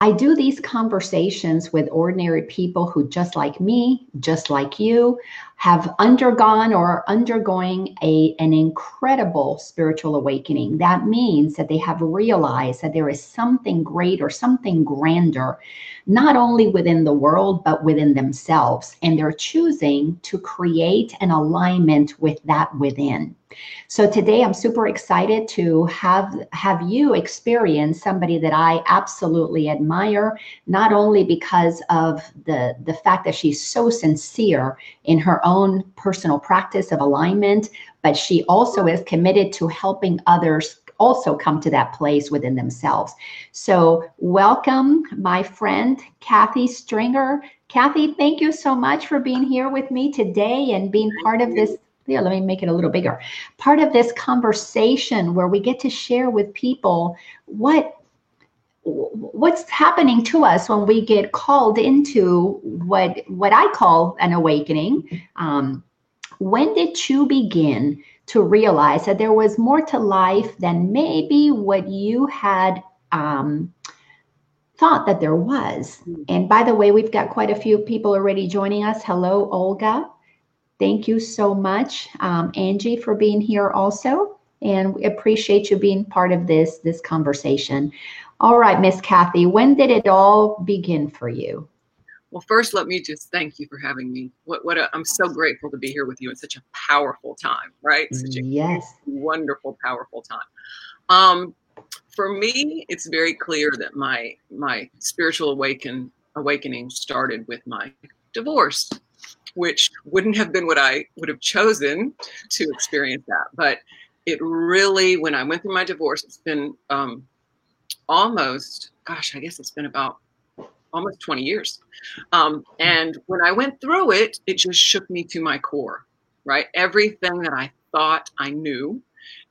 I do these conversations with ordinary people who, just like me, just like you, have undergone or are undergoing a, an incredible spiritual awakening. That means that they have realized that there is something great or something grander, not only within the world, but within themselves. And they're choosing to create an alignment with that within. So today I'm super excited to have have you experience somebody that I absolutely admire, not only because of the the fact that she's so sincere in her own personal practice of alignment, but she also is committed to helping others also come to that place within themselves. So, welcome, my friend Kathy Stringer. Kathy, thank you so much for being here with me today and being part of this. Yeah, let me make it a little bigger. Part of this conversation where we get to share with people what what's happening to us when we get called into what what I call an awakening. Um, when did you begin to realize that there was more to life than maybe what you had um, thought that there was? Hmm. And by the way, we've got quite a few people already joining us. Hello, Olga. Thank you so much, um, Angie, for being here also. And we appreciate you being part of this this conversation. All right, Miss Kathy, when did it all begin for you? Well, first, let me just thank you for having me. What, what i am so grateful to be here with you. It's such a powerful time, right? Such a yes, wonderful, powerful time. Um, for me, it's very clear that my my spiritual awaken awakening started with my divorce, which wouldn't have been what I would have chosen to experience that, but it really, when I went through my divorce, it's been um, almost, gosh, I guess it's been about almost 20 years. Um, and when I went through it, it just shook me to my core, right? Everything that I thought I knew,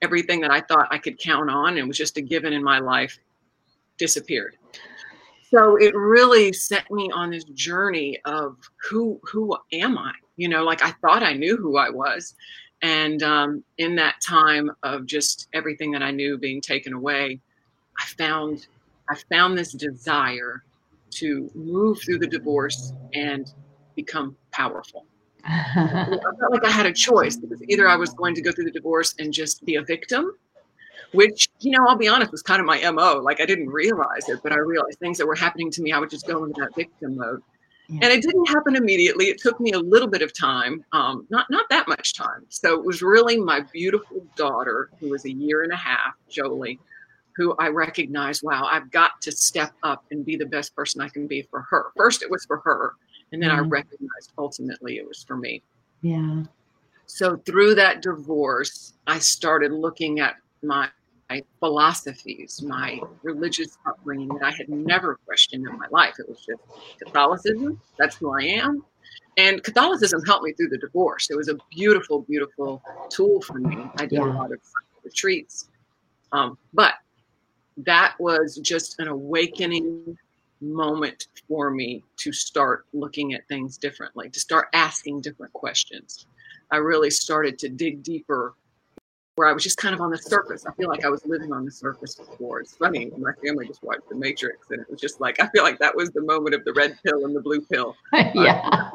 everything that I thought I could count on and was just a given in my life disappeared. So it really set me on this journey of who who am I? You know, like I thought I knew who I was. And um, in that time of just everything that I knew being taken away, I found I found this desire to move through the divorce and become powerful. I felt like I had a choice because either I was going to go through the divorce and just be a victim, which, you know, I'll be honest, was kind of my MO. Like I didn't realize it, but I realized things that were happening to me, I would just go into that victim mode. Yeah. And it didn't happen immediately. It took me a little bit of time, um, not not that much time. So it was really my beautiful daughter, who was a year and a half, Jolie, who I recognize, wow, I've got to step up and be the best person I can be for her. First, it was for her. And then mm-hmm. I recognized ultimately it was for me. Yeah. So through that divorce, I started looking at my, my philosophies, my religious upbringing that I had never questioned in my life. It was just Catholicism. That's who I am. And Catholicism helped me through the divorce. It was a beautiful, beautiful tool for me. I did yeah. a lot of retreats. Um, but that was just an awakening moment for me to start looking at things differently, to start asking different questions. I really started to dig deeper where I was just kind of on the surface. I feel like I was living on the surface before. It's funny, my family just watched The Matrix, and it was just like, I feel like that was the moment of the red pill and the blue pill. yeah.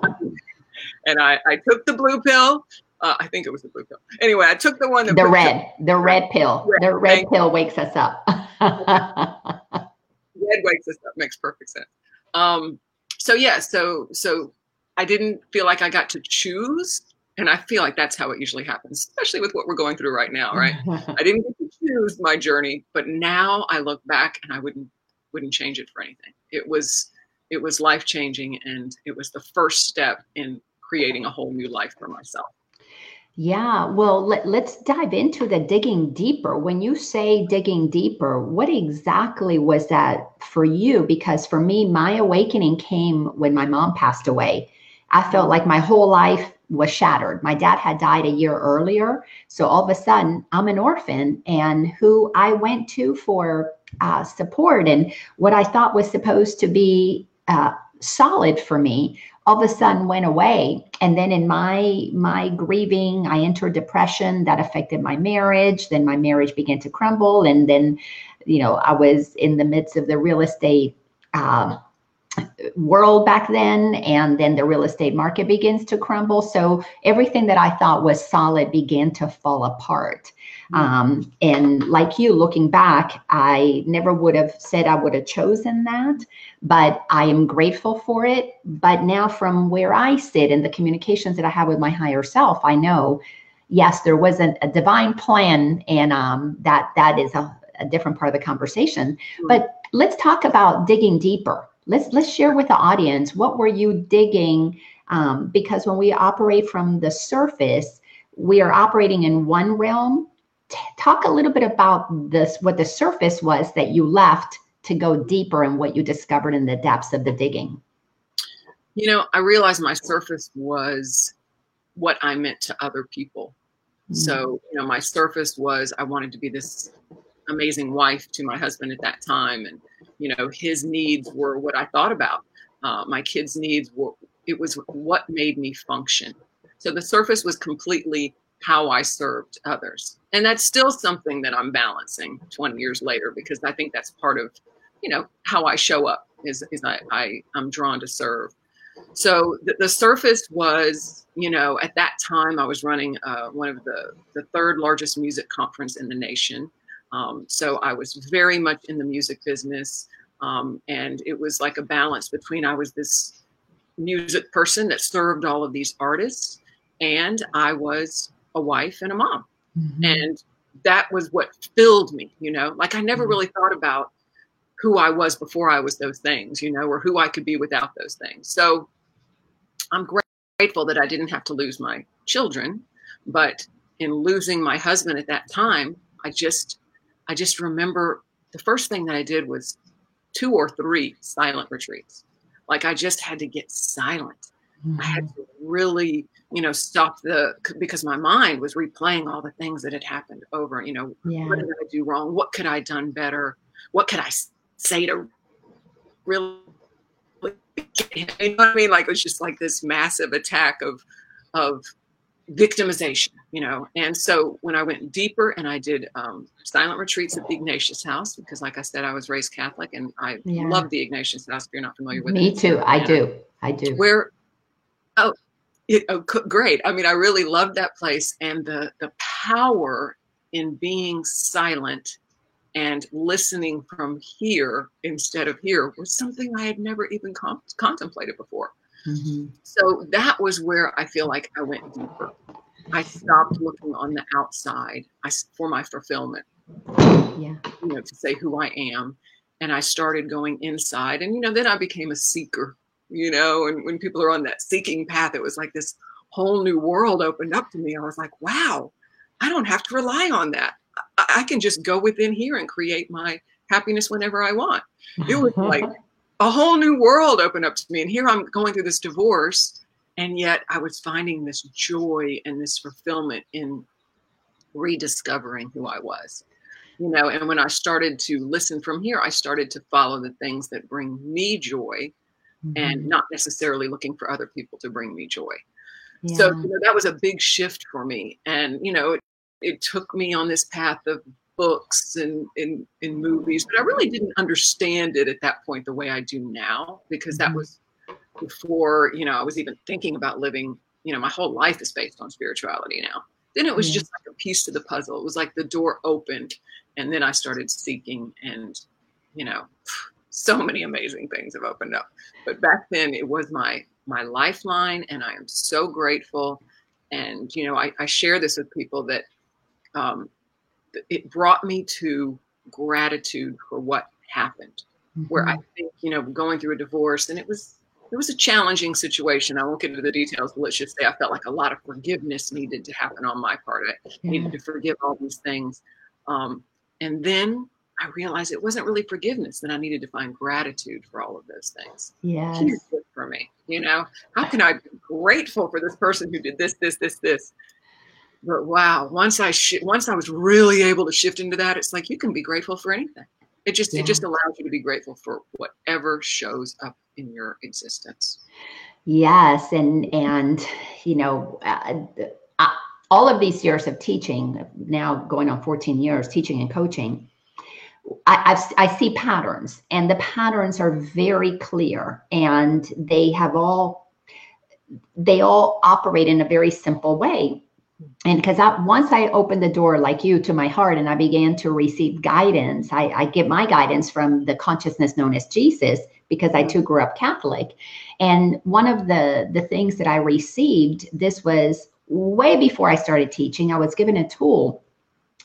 and I, I took the blue pill uh, I think it was the blue pill. Anyway, I took the one that the red, the red pill. Red. The red pill wakes us up. red wakes us up makes perfect sense. Um, so yeah, so so I didn't feel like I got to choose, and I feel like that's how it usually happens, especially with what we're going through right now, right? I didn't get to choose my journey, but now I look back and I wouldn't wouldn't change it for anything. It was it was life changing, and it was the first step in creating a whole new life for myself. Yeah, well, let, let's dive into the digging deeper. When you say digging deeper, what exactly was that for you? Because for me, my awakening came when my mom passed away. I felt like my whole life was shattered. My dad had died a year earlier. So all of a sudden, I'm an orphan, and who I went to for uh, support and what I thought was supposed to be uh, solid for me all of a sudden went away. And then in my my grieving i entered depression that affected my marriage. Then my marriage began to crumble. And then you know i was in the midst of the real estate uh, world back then. And then the real estate market begins to crumble. So everything that i thought was solid began to fall apart. Um, and like you looking back i never would have said i would have chosen that but i am grateful for it. But now from where i sit and the communications that i have with my higher self i know yes there was a, a divine plan and um, that that is a, a, different part of the conversation. Mm-hmm. but let's talk about digging deeper. Let's let's share with the audience what were you digging um, because when we operate from the surface we are operating in one realm T- talk a little bit about this what the surface was that you left to go deeper and what you discovered in the depths of the digging. You know i realized my surface was what i meant to other people. Mm-hmm. so you know my surface was i wanted to be this amazing wife to my husband at that time and you know his needs were what i thought about. Uh, my kids needs were it was what made me function. So the surface was completely how i served others and that's still something that i'm balancing 20 years later because i think that's part of you know how i show up is, is I, I i'm drawn to serve so the, the surface was you know at that time i was running uh, one of the the third largest music conference in the nation um, so I was very much in the music business. Um, and it was like a balance between I was this music person that served all of these artists, and I was a wife and a mom. Mm-hmm. And that was what filled me, you know, like I never mm-hmm. really thought about who I was before I was those things, you know, or who I could be without those things. So I'm grateful that I didn't have to lose my children, but in losing my husband at that time, I just I just remember the first thing that I did was two or three silent retreats. Like I just had to get silent. Mm-hmm. I had mm-hmm. to really, you know, stop the because my mind was replaying all the things that had happened over. You know, yeah. what did I do wrong? What could I done better? What could I say to really? You know what I mean? Like it was just like this massive attack of of victimization, you know. And so when I went deeper and I did um, silent retreats at the Ignatius House, because like I said, I was raised Catholic and I yeah. love the Ignatius House. If you're not familiar with me it, too. I do. I do. Where, oh, it, oh, great. I mean, I really loved that place and the the power in being silent and listening from here instead of here was something I had never even com- contemplated before. Mm-hmm. So that was where I feel like I went deeper. I stopped looking on the outside I, for my fulfillment. Yeah. You know, to say who I am. And I started going inside. And, you know, then I became a seeker, you know, and when people are on that seeking path, it was like this whole new world opened up to me. I was like, wow, I don't have to rely on that. I, I can just go within here and create my happiness whenever I want. It was like a whole new world opened up to me. And here I'm going through this divorce, and yet I was finding this joy and this fulfillment in rediscovering who I was. You know, and when I started to listen from here, I started to follow the things that bring me joy mm-hmm. and not necessarily looking for other people to bring me joy. Yeah. So you know, that was a big shift for me. And, you know, it, it took me on this path of books and in in movies, but I really didn't understand it at that point the way I do now because that mm-hmm. was before you know I was even thinking about living. You know, my whole life is based on spirituality now. Then it was just like a piece to the puzzle. It was like the door opened, and then I started seeking, and you know, so many amazing things have opened up. But back then, it was my my lifeline, and I am so grateful. And you know, I, I share this with people that um, it brought me to gratitude for what happened. Mm-hmm. Where I mm-hmm. think, you know, going through a divorce, and it was it was a challenging situation. I won't get into the details, but let's just say I felt like a lot of forgiveness needed to happen on my part. I yeah. needed to forgive all these things. Um, and then I realized it wasn't really forgiveness, that I needed to find gratitude for all of those things. Yes. for me. You know, how can I be grateful for this person who did this, this, this, this? but wow once i sh- once i was really able to shift into that it's like you can be grateful for anything it just yeah. it just allows you to be grateful for whatever shows up in your existence yes and and you know uh, uh, all of these years of teaching now going on 14 years teaching and coaching I, I, I see patterns, and the patterns are very clear, and they have all they all operate in a very simple way. And because once I opened the door, like you, to my heart, and I began to receive guidance, I, I get my guidance from the consciousness known as Jesus, because I mm-hmm. too grew up Catholic. And one of the the things that I received, this was way before I started teaching. I was given a tool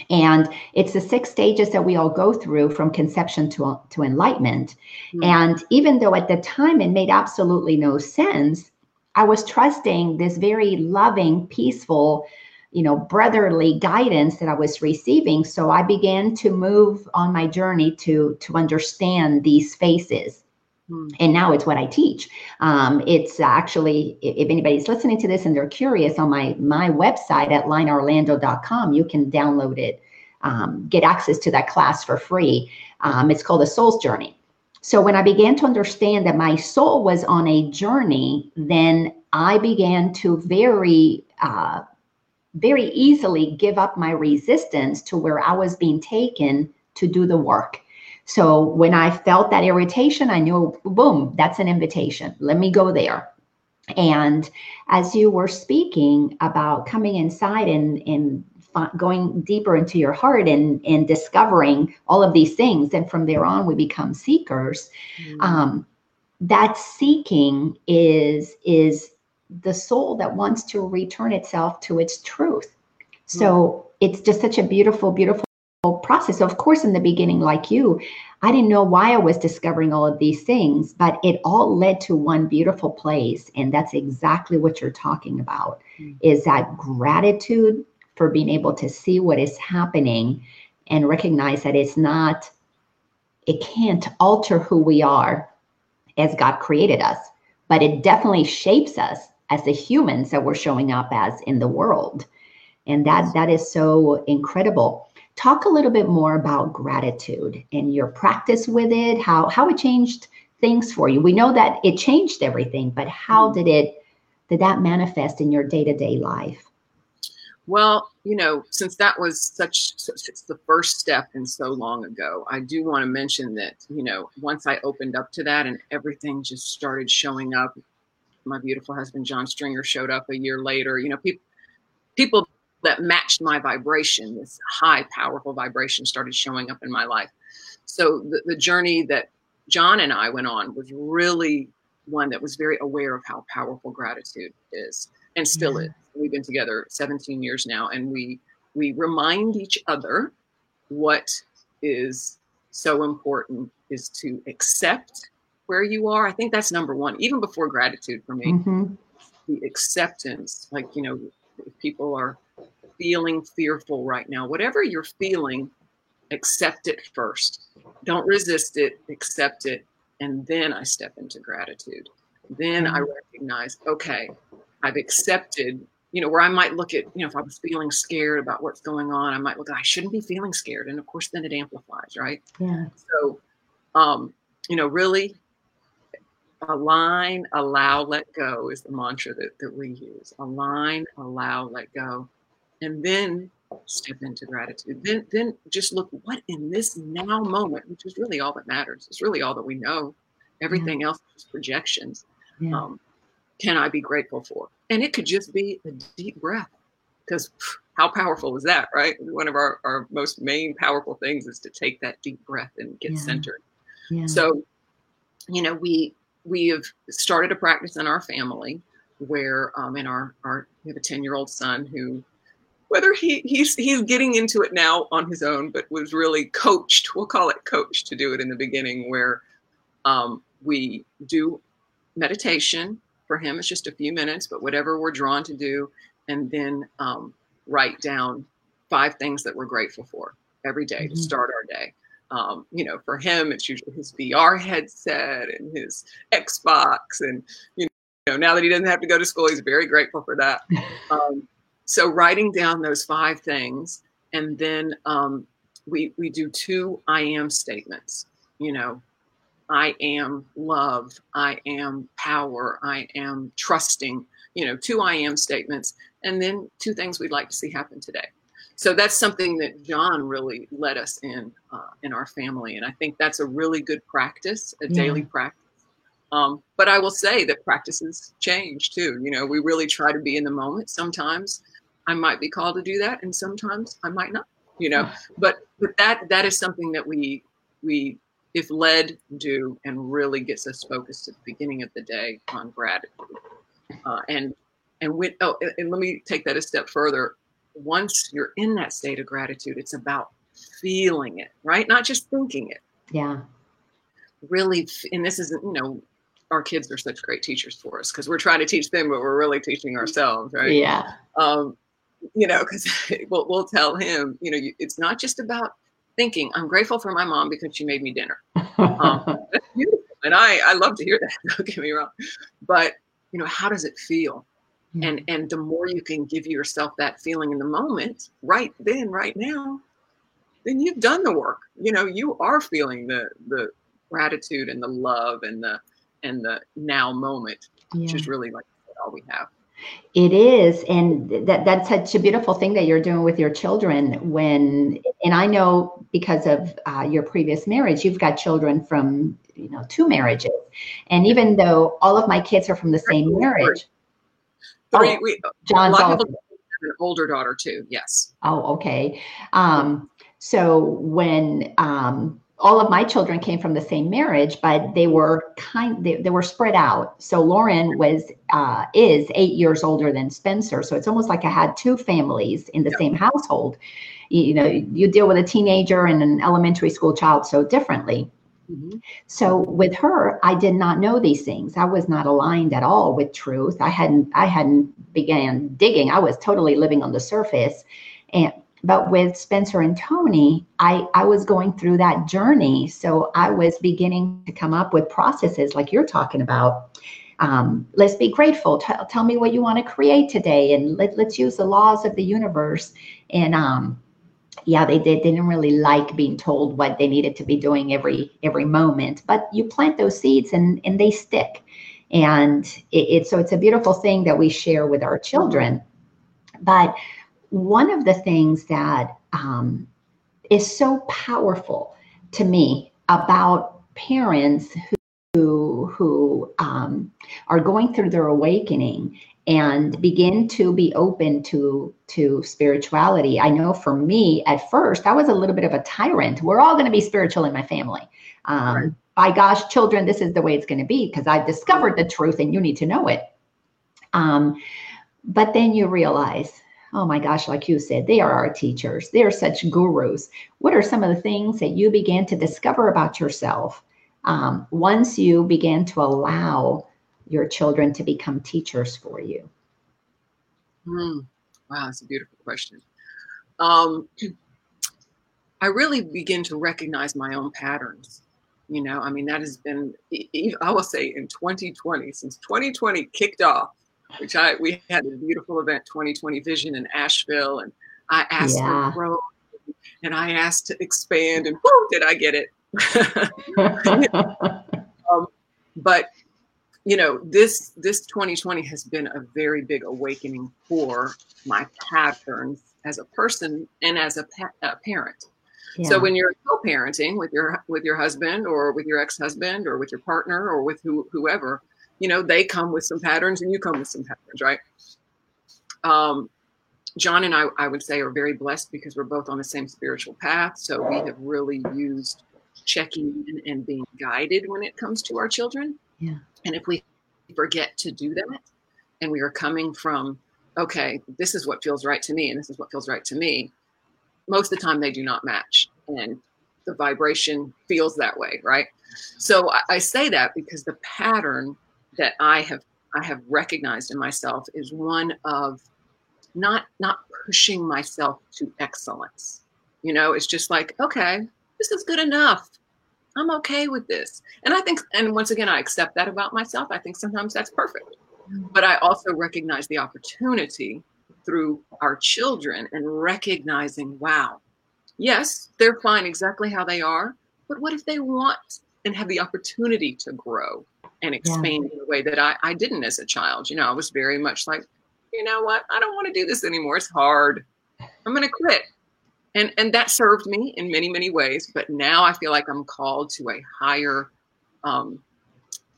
and it's the six stages that we all go through from conception to, to enlightenment. Mm-hmm. And even though at the time it made absolutely no sense, I was trusting this very loving, peaceful, you know, brotherly guidance that I was receiving. So I began to move on my journey to to understand these phases. Hmm. And now it's what I teach. Um, it's actually, if anybody's listening to this and they're curious, on my my website at lineorlando.com, you can download it, um, get access to that class for free. Um, it's called the Soul's Journey. So when I began to understand that my soul was on a journey, then I began to very uh, very easily give up my resistance to where I was being taken to do the work. So when I felt that irritation, I knew, boom, that's an invitation. Let me go there. And as you were speaking about coming inside and, and going deeper into your heart and, and discovering all of these things, and from there on, we become seekers. Mm-hmm. Um, that seeking is is the soul that wants to return itself to its truth. So mm-hmm. it's just such a beautiful, beautiful process. So of course, in the beginning, like you, I didn't know why I was discovering all of these things, but it all led to one beautiful place. And that's exactly what you're talking about mm-hmm. is that gratitude for being able to see what is happening and recognize that it's not, it can't alter who we are as God created us, but it definitely shapes us as the humans that we're showing up as in the world. And that that is so incredible talk a little bit more about gratitude and your practice with it how how it changed things for you we know that it changed everything but how mm-hmm. did it did that manifest in your day-to-day life well you know since that was such it's the first step and so long ago i do want to mention that you know once i opened up to that and everything just started showing up my beautiful husband john stringer showed up a year later you know people people that matched my vibration. This high, powerful vibration started showing up in my life. So the, the journey that John and I went on was really one that was very aware of how powerful gratitude is and still yeah. is. We've been together 17 years now and we we remind each other what is so important is to accept where you are. I think that's number one, even before gratitude for me. Mm-hmm. The acceptance, like, you know, people are feeling fearful right now, whatever you're feeling, accept it first. Don't resist it, accept it. And then I step into gratitude. Then I mm-hmm. recognize, okay, I've accepted, you know, where I might look at, you know, if I was feeling scared about what's going on, I might look, I shouldn't be feeling scared. And of course, then it amplifies, right? Yeah. So, um, you know, really align, allow, let go is the mantra that, that we use. Align, allow, let go and then step into gratitude. Then then just look what in this now moment, which is really all that matters. It's really all that we know. Everything yeah. else is projections. Yeah. Um, can I be grateful for? And it could just be a deep breath. Because how powerful is that, right? One of our, our most main powerful things is to take that deep breath and get yeah. centered. So, you know, we we have started a practice in our family where um, in our our we have a 10 year old son who whether he he's he's getting into it now on his own, but was really coached. We'll call it coached to do it in the beginning, where um, we do meditation. For him, it's just a few minutes, but whatever we're drawn to do, and then um, write down five things that we're grateful for every day mm-hmm. to start our day. Um, you know, for him, it's usually his VR headset and his Xbox, and you know, now that he doesn't have to go to school, he's very grateful for that. Um, so writing down those five things, and then um, we we do two I am statements. You know, I am love, I am power, I am trusting. You know, two I am statements, and then two things we'd like to see happen today. so that's something that John really led us in uh, in our family, and I think that's a really good practice, a yeah. daily practice. Um, but I will say that practices change too. You know, we really try to be in the moment. Sometimes I might be called to do that, and sometimes I might not. You know, but but that that is something that we we if led do and really gets us focused at the beginning of the day on gratitude. Uh, and and when oh and let me take that a step further once you're in that state of gratitude, it's about feeling it, right? Not just thinking it. Yeah. Really, and this isn't, you know, our kids are such great teachers for us because we're trying to teach them, but we're really teaching ourselves, right? Yeah. Um, you know, because we'll, we'll tell him, you know, it's not just about thinking, I'm grateful for my mom because she made me dinner. Um. And I, I love to hear that, don't get me wrong. But, you know, how does it feel? and and the more you can give yourself that feeling in the moment right then right now then you've done the work you know you are feeling the the gratitude and the love and the and the now moment yeah. which is really like all we have it is and that that's such a beautiful thing that you're doing with your children when and i know because of uh, your previous marriage you've got children from you know two marriages and even though all of my kids are from the same marriage Three. Oh, we, John's a lot of people have an older daughter too. Yes. Oh, okay. Um, so when um, all of my children came from the same marriage, but they were kind they, they were spread out. So Lauren was uh, is eight years older than Spencer. So it's almost like I had two families in the yep. same household. You, you know, you deal with a teenager and an elementary school child so differently. Mm-hmm. So with her, I did not know these things. I was not aligned at all with truth. I hadn't I hadn't began digging. I was totally living on the surface. And but with Spencer and Tony, I I was going through that journey. So I was beginning to come up with processes like you're talking about. Um, let's be grateful. T- tell me what you want to create today, and let, let's use the laws of the universe. And um, yeah, they, they didn't really like being told what they needed to be doing every every moment. But you plant those seeds and and they stick, and it, it's so it's a beautiful thing that we share with our children. But one of the things that um, is so powerful to me about parents who who um, are going through their awakening and begin to be open to to spirituality. I know for me at first i was a little bit of a tyrant. We're all going to be spiritual in my family. Um, right. by gosh children this is the way it's going to be because i've discovered the truth and you need to know it. Um, but then you realize oh my gosh like you said they are our teachers they're such gurus what are some of the things that you began to discover about yourself um, once you began to allow your children to become teachers for you? Mm, wow, that's a beautiful question. Um, I really begin to recognize my own patterns. You know, I mean, that has been, I will say in 2020, since 2020 kicked off, which I, we had a beautiful event, 2020 Vision in Asheville, and I asked yeah. for growth and I asked to expand, and whoo, did I get it. um, but you know this this 2020 has been a very big awakening for my patterns as a person and as a, pa- a parent yeah. so when you're co-parenting with your with your husband or with your ex-husband or with your partner or with who, whoever you know they come with some patterns and you come with some patterns right um, john and I, I would say are very blessed because we're both on the same spiritual path so we have really used checking in and being guided when it comes to our children yeah. And if we forget to do that, and we are coming from, okay, this is what feels right to me, and this is what feels right to me, most of the time they do not match. And the vibration feels that way, right? So I, I say that because the pattern that I have I have recognized in myself is one of not not pushing myself to excellence. You know, it's just like, okay, this is good enough. I'm okay with this. And I think, and once again, I accept that about myself. I think sometimes that's perfect. But I also recognize the opportunity through our children and recognizing, wow, yes, they're fine exactly how they are. But what if they want and have the opportunity to grow and expand yeah. in a way that I, I didn't as a child? You know, I was very much like, you know what? I don't want to do this anymore. It's hard. I'm going to quit. And, and that served me in many, many ways. But now I feel like I'm called to a higher um,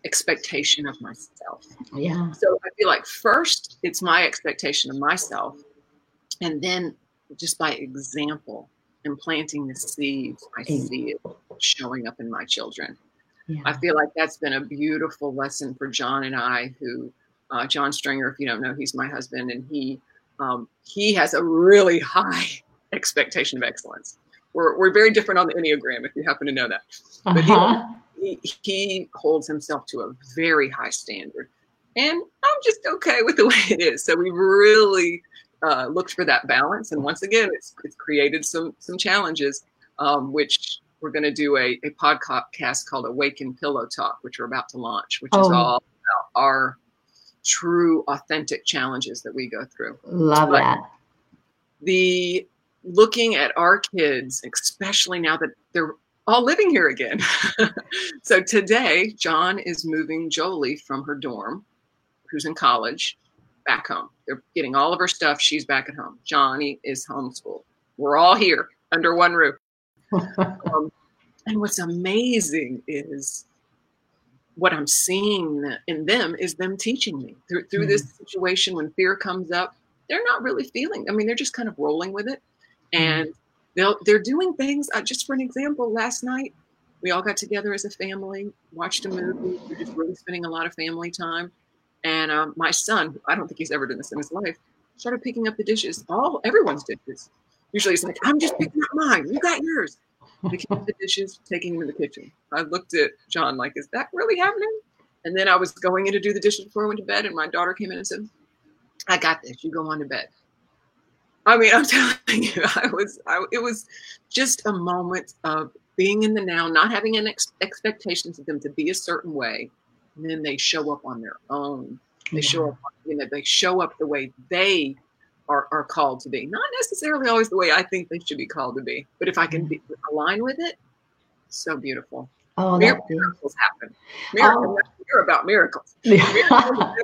expectation of myself. Yeah. So I feel like first it's my expectation of myself. And then just by example and planting the seeds, I see it showing up in my children. Yeah. I feel like that's been a beautiful lesson for John and I, who uh, John Stringer, if you don't know, he's my husband, and he um, he has a really high expectation of excellence. We're, we're very different on the Enneagram, if you happen to know that. But uh-huh. he, he, he holds himself to a very high standard. And I'm just okay with the way it is. So we really uh, looked for that balance. And once again, it's, it's created some, some challenges, um, which we're going to do a, a podcast called Awaken Pillow Talk, which we're about to launch, which oh. is all about our true, authentic challenges that we go through. Love but that. The looking at our kids, especially now that they're all living here again. so today, John is moving Jolie from her dorm, who's in college, back home. They're getting all of her stuff. She's back at home. Johnny is homeschooled. We're all here under one roof. Um, and what's amazing is what I'm seeing in them is them teaching me through, through mm-hmm. this situation when fear comes up. They're not really feeling. I mean, they're just kind of rolling with it, mm-hmm. and they'll they're doing things. Uh, just for an example, last night we all got together as a family, watched a movie. We're just really spending a lot of family time. And um, my son, I don't think he's ever done this in his life, started picking up the dishes, all everyone's dishes. Usually it's like, I'm just picking up mine. You got yours picking up the dishes, taking them in the kitchen. I looked at John like, is that really happening? And then I was going in to do the dishes before I went to bed, and my daughter came in and said, I got this. You go on to bed. I mean, I'm telling you, I was, I, it was just a moment of being in the now, not having an ex- expectations of them to be a certain way. And then they show up on their own. They yeah. show up, you know, they show up the way they are, are called to be. Not necessarily always the way I think they should be called to be, but if I can be, align with it, so beautiful. Oh, miracles happen. Miracles. Oh. Hear about miracles. miracles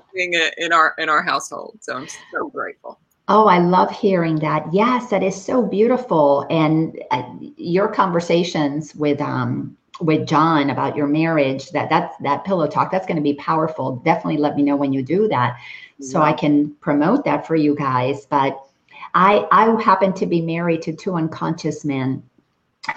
in our in our household. So I'm so grateful. Oh, I love hearing that. Yes, that is so beautiful. And uh, your conversations with um with John about your marriage, that that's that pillow talk, that's going to be powerful. Definitely let me know when you do that so I can promote that for you guys. But I I happen to be married to two unconscious men.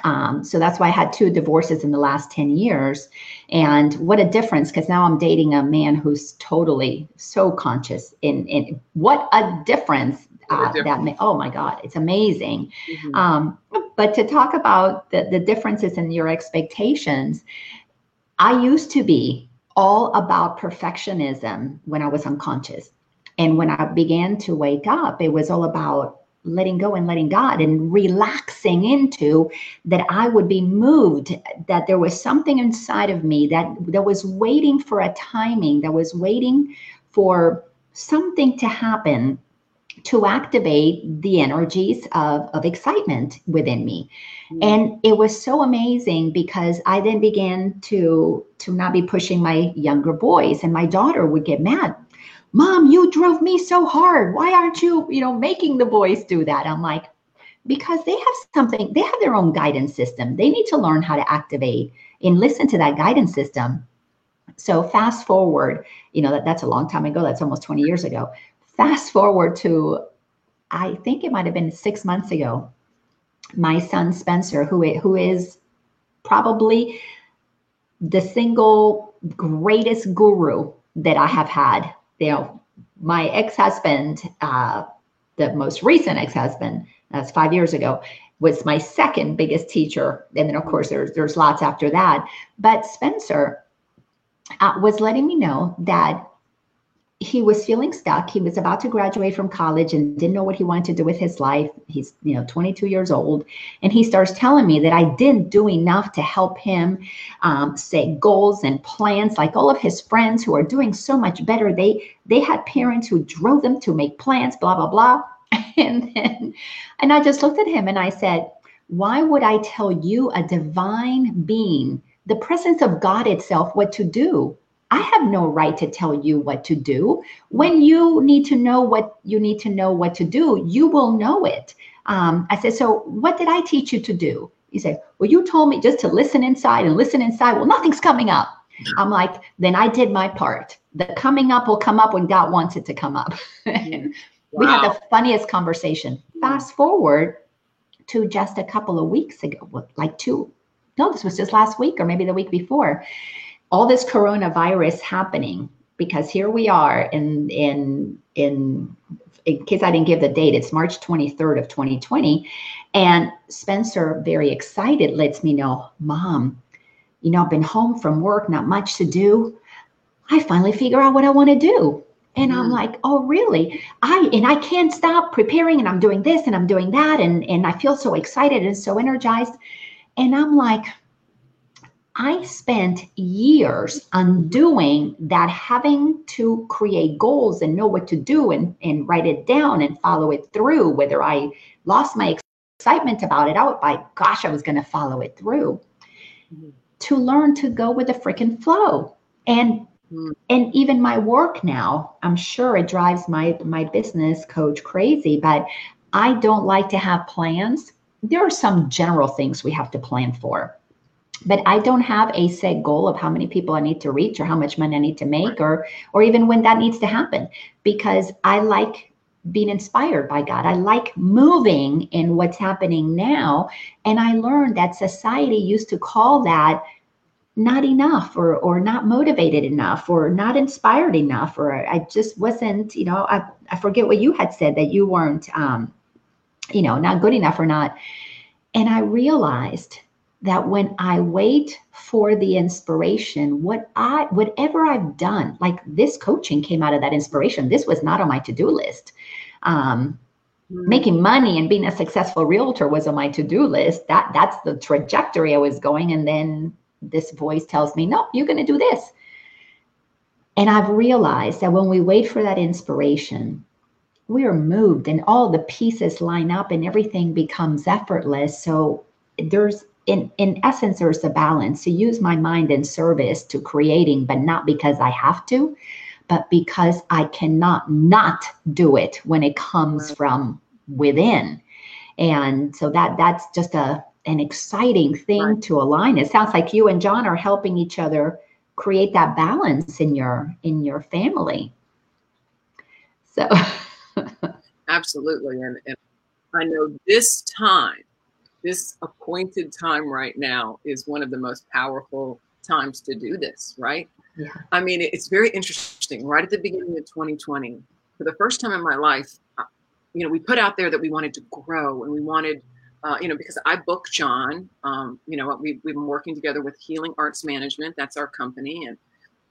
Um, so that's why I had two divorces in the last 10 years. And what a difference, because now I'm dating a man who's totally so conscious in, in what a difference uh, that may, oh my God, it's amazing. Mm-hmm. Um, but to talk about the, the differences in your expectations, I used to be all about perfectionism when I was unconscious. And when I began to wake up, it was all about letting go and letting God and relaxing into that I would be moved, that there was something inside of me that, that was waiting for a timing, that was waiting for something to happen to activate the energies of, of excitement within me. Mm-hmm. And it was so amazing because I then began to to not be pushing my younger boys and my daughter would get mad. Mom, you drove me so hard. Why aren't you, you know, making the boys do that? I'm like, because they have something, they have their own guidance system. They need to learn how to activate and listen to that guidance system. So fast forward, you know, that, that's a long time ago. That's almost 20 years ago fast forward to, I think it might have been six months ago, my son Spencer, who, who is probably the single greatest guru that I have had. You know, my ex-husband, uh, the most recent ex-husband, that's five years ago, was my second biggest teacher. And then of course there's there's lots after that. But Spencer uh, was letting me know that he was feeling stuck. He was about to graduate from college and didn't know what he wanted to do with his life. He's, you know, 22 years old. And he starts telling me that I didn't do enough to help him um, set goals and plans. Like all of his friends who are doing so much better, they they had parents who drove them to make plans, blah, blah, blah. And then, and I just looked at him and I said, why would I tell you, a divine being, the presence of God itself, what to do? I have no right to tell you what to do. When you need to know what you need to know what to do, you will know it. Um, I said, So what did I teach you to do? He said, Well, you told me just to listen inside and listen inside. Well, nothing's coming up. I'm like, Then I did my part. The coming up will come up when God wants it to come up. wow. We had the funniest conversation. Fast forward to just a couple of weeks ago, like two, no, this was just last week or maybe the week before all this coronavirus happening because here we are in in in in case I didn't give the date, it's March 23rd of 2020. And Spencer, very excited, lets me know, Mom, you know, I've been home from work, not much to do. I finally figure out what I want to do. And mm. I'm like, oh, really? I and I can't stop preparing and I'm doing this and I'm doing that. And and I feel so excited and so energized. And I'm like, I spent years undoing that, having to create goals and know what to do and, and write it down and follow it through. Whether I lost my excitement about it, I would, by gosh, I was going to follow it through. Mm-hmm. To learn to go with the freaking flow. And mm-hmm. and even my work now, I'm sure it drives my my business coach crazy, but I don't like to have plans. There are some general things we have to plan for but I don't have a set goal of how many people I need to reach or how much money I need to make or or even when that needs to happen because I like being inspired by God. I like moving in what's happening now and I learned that society used to call that not enough or or not motivated enough or not inspired enough or I just wasn't, you know, I I forget what you had said that you weren't um you know, not good enough or not. And I realized that when I wait for the inspiration, what I whatever I've done, like this coaching came out of that inspiration. This was not on my to-do list. Um, mm-hmm. Making money and being a successful realtor was on my to-do list. That that's the trajectory I was going. And then this voice tells me, no, you're going to do this. And I've realized that when we wait for that inspiration, we are moved and all the pieces line up and everything becomes effortless. So there's in in essence there's a balance. To use my mind in service to creating but not because i have to but because i cannot not do it when it comes from within. And so that that's just a an exciting thing to align. It sounds like you and john are helping each other create that balance in your in your family. So absolutely. And, and i know this time this appointed time right now is one of the most powerful times to do this, right? Yeah. I mean, it's very interesting. Right at the beginning of 2020, for the first time in my life, uh, you know, we put out there that we wanted to grow and we wanted, uh, you know, because I booked John. Um, you know, we, we've been working together with Healing Arts Management. That's our company, and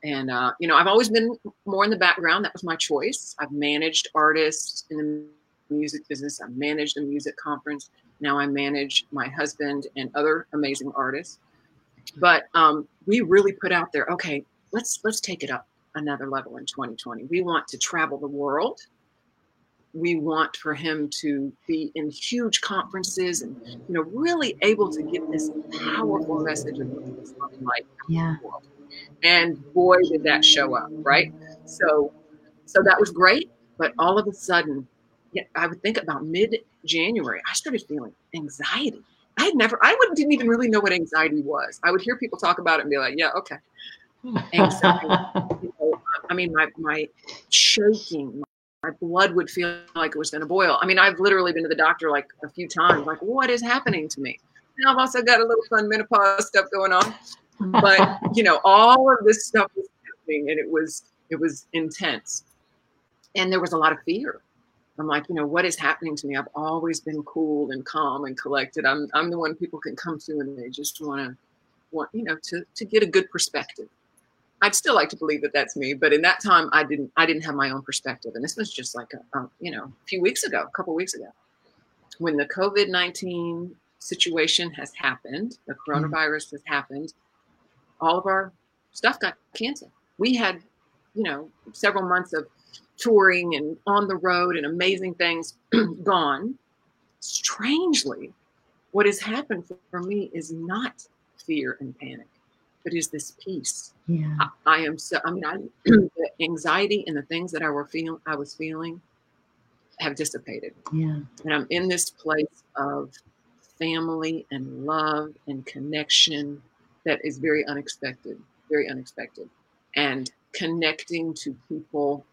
and uh, you know, I've always been more in the background. That was my choice. I've managed artists in the music business. I've managed a music conference. Now I manage my husband and other amazing artists. But um, we really put out there, okay, let's let's take it up another level in 2020. We want to travel the world. We want for him to be in huge conferences and you know really able to get this powerful message of loving life yeah. And boy, did that show up, right? So so that was great. But all of a sudden, yeah, I would think about mid January, I started feeling anxiety. I had never, I wouldn't, didn't even really know what anxiety was. I would hear people talk about it and be like, yeah, okay. Anxiety. you know, I mean, my, my shaking, my blood would feel like it was going to boil. I mean, I've literally been to the doctor like a few times, like, what is happening to me? And I've also got a little fun menopause stuff going on. But, you know, all of this stuff was happening and it was, it was intense. And there was a lot of fear I'm like, you know, what is happening to me? I've always been cool and calm and collected. I'm I'm the one people can come to and they just want to want, you know, to to get a good perspective. I'd still like to believe that that's me, but in that time, I didn't I didn't have my own perspective, and this was just like a, a you know a few weeks ago, a couple weeks ago, when the COVID nineteen situation has happened, the mm-hmm. coronavirus has happened, all of our stuff got canceled. We had, you know, several months of touring and on the road and amazing things gone. Strangely, what has happened for me is not fear and panic. but is this peace. Yeah. I, I am so. I mean, I, the anxiety and the things that I were feeling, I was feeling, have dissipated. Yeah. And I'm in this place of family and love and connection that is very unexpected, very unexpected. And connecting to people.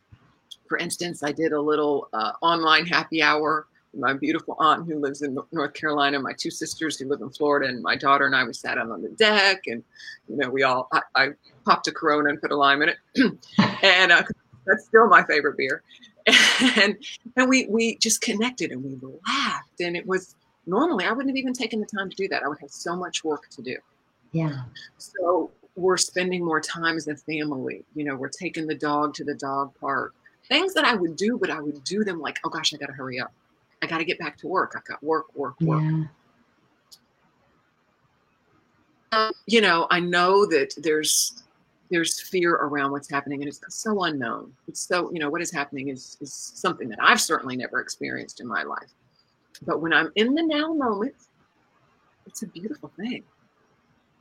For instance, I did a little uh, online happy hour. With my beautiful aunt who lives in North Carolina, my two sisters who live in Florida, and my daughter and I, we sat out on the deck and, you know, we all, I, I popped a Corona and put a lime in it. and uh, that's still my favorite beer. And, and we, we just connected and we laughed. And it was normally, I wouldn't have even taken the time to do that. I would have so much work to do. Yeah. So we're spending more time as a family. You know, we're taking the dog to the dog park. Things that I would do, but I would do them like, oh gosh, I got to hurry up. I got to get back to work. I've got work, work, work. Yeah. Uh, you know, I know that there's there's fear around what's happening and it's so unknown. It's so, you know, what is happening is is something that I've certainly never experienced in my life. But when I'm in the now moment, it's a beautiful thing.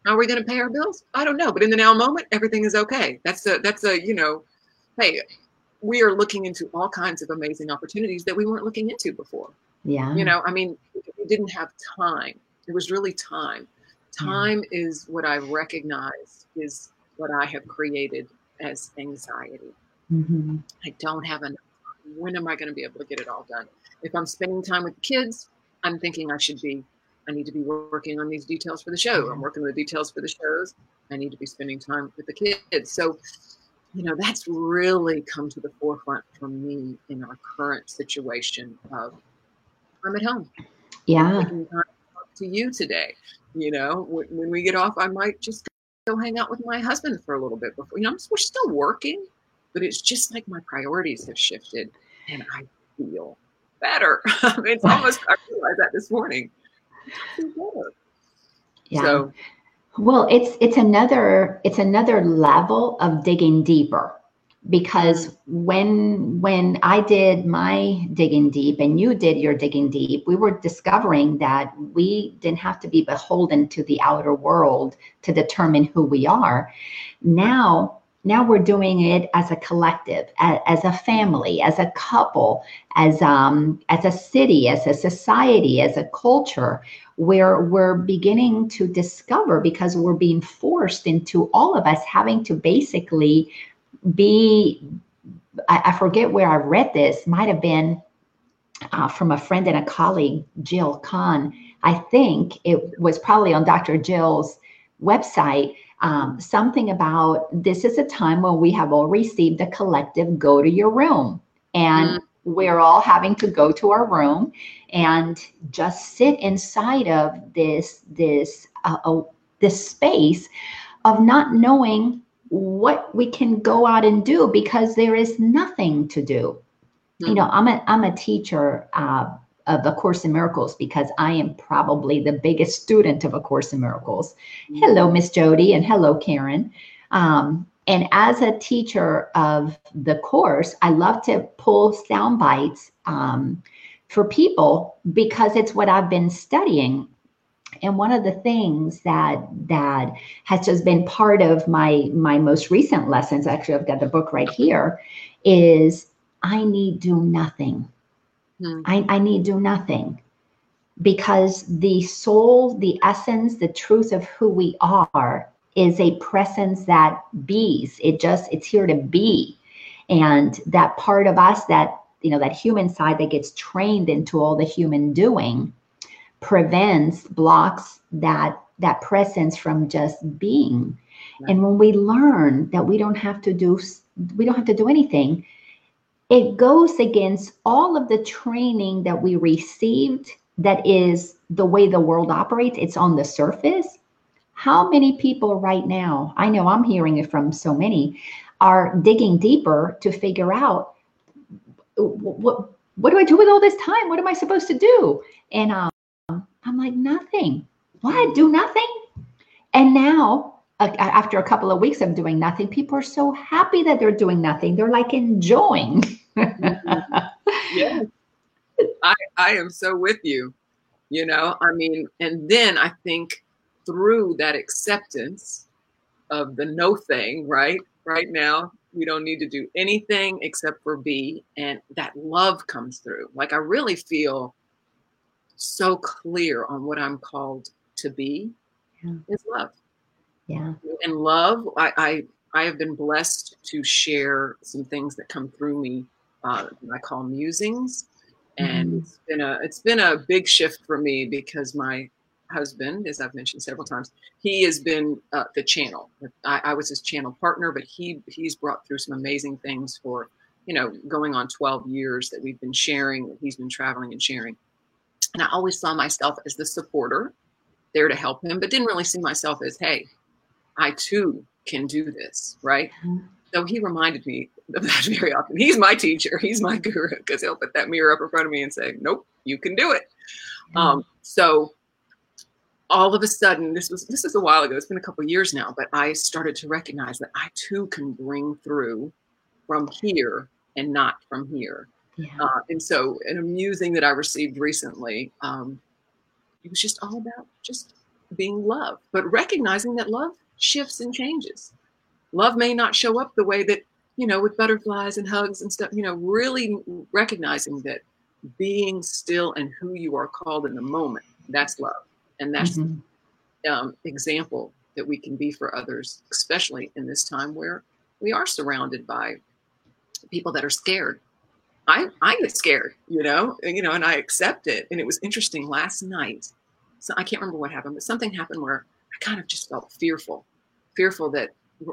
How are we going to pay our bills? I don't know, but in the now moment, everything is okay. That's a that's a you know, hey, we are looking into all kinds of amazing opportunities that we weren't looking into before. Yeah. You know, I mean, we didn't have time. It was really time. Time yeah. is what I recognize is what I have created as anxiety. Mm-hmm. I don't have enough. When am I going to be able to get it all done? If I'm spending time with kids, I'm thinking I should be I need to be working on these details for the show. I'm working on the details for the shows. I need to be spending time with the kids. So, you know, that's really come to the forefront for me in our current situation of I'm at home. Yeah. to you today. You know, when, when we get off, I might just go hang out with my husband for a little bit before. You know, we're still working, but it's just like my priorities have shifted, and I feel better. it's almost I realized that this morning. Yeah. So, well, it's it's another it's another level of digging deeper because when when I did my digging deep and you did your digging deep, we were discovering that we didn't have to be beholden to the outer world to determine who we are. Now now we're doing it as a collective as, a family as a couple as um as a city as a society as a culture where we're beginning to discover because we're being forced into all of us having to basically be I, I forget where I read this, might have been uh, from a friend and a colleague, Jill Kahn. I think it was probably on Dr. Jill's website. Um, something about this is a time when we have all received a collective go to your room. And mm we're all having to go to our room and just sit inside of this this uh, uh, this space of not knowing what we can go out and do because there is nothing to do. Mm-hmm. You know, I'm a I'm a teacher uh, of A Course in Miracles because I am probably the biggest student of A Course in Miracles. Mm-hmm. Hello, Miss Jody, and hello, Karen. Um, and as a teacher of the course, I love to pull sound bites um, for people because it's what I've been studying. And one of the things that that has just been part of my my most recent lessons, actually, I've got the book right here, is I need do nothing. Hmm. I, I need do nothing because the soul, the essence, the truth of who we are is a presence that bees. It just, it's here to be. And that part of us that, you know, that human side that gets trained into all the human doing prevents, blocks that that presence from just being. Right. And when we learn that we don't have to do we don't have to do anything, it goes against all of the training that we received that is the way the world operates. It's on the surface how many people right now, I know I'm hearing it from so many, are digging deeper to figure out what what do I do with all this time? What am I supposed to do? And um, I'm like, nothing. What? Do nothing? And now, uh, after a couple of weeks of doing nothing, people are so happy that they're doing nothing. They're like enjoying. yeah. I, I am so with you. You know, I mean, and then I think through that acceptance, of the no thing, right? Right now, we don't need to do anything except for be. And that love comes through. Like I really feel so clear on what I'm called to be yeah. is love. Yeah. And love, I, I I have been blessed to share some things that come through me. Uh, I call musings, and mm-hmm. it's been a it's been a big shift for me because my husband, as I've mentioned several times, he has been uh, the channel. I, I, was his channel partner, but he he's brought through some amazing things for you know going on 12 years that we've been sharing. He's been traveling and sharing, and I always saw myself as the supporter, there to help him, but didn't really see myself as hey, I too can do this, right? Mm-hmm. So he reminded me of that very often. He's my teacher, he's my guru, because he'll put that mirror up in front of me and say, Nope, you can do it. Mm-hmm. Um, so all of a sudden, this was this is a while ago, it's been a couple years now, but I started to recognize that I too can bring through from here and not from here. Yeah. Uh, and so an amusing that I received recently, um, it was just all about just being love, but recognizing that love shifts and changes. Love may not show up the way that, you know, with butterflies and hugs and stuff, you know, really recognizing that being still and who you are called in the moment, that's love. And that's mm-hmm. um, example that we can be for others, especially in this time where we are surrounded by people that are scared. I, I get scared, you know, and, you know, and I accept it. And it was interesting last night. So I can't remember what happened, but something happened where I kind of just felt fearful, fearful that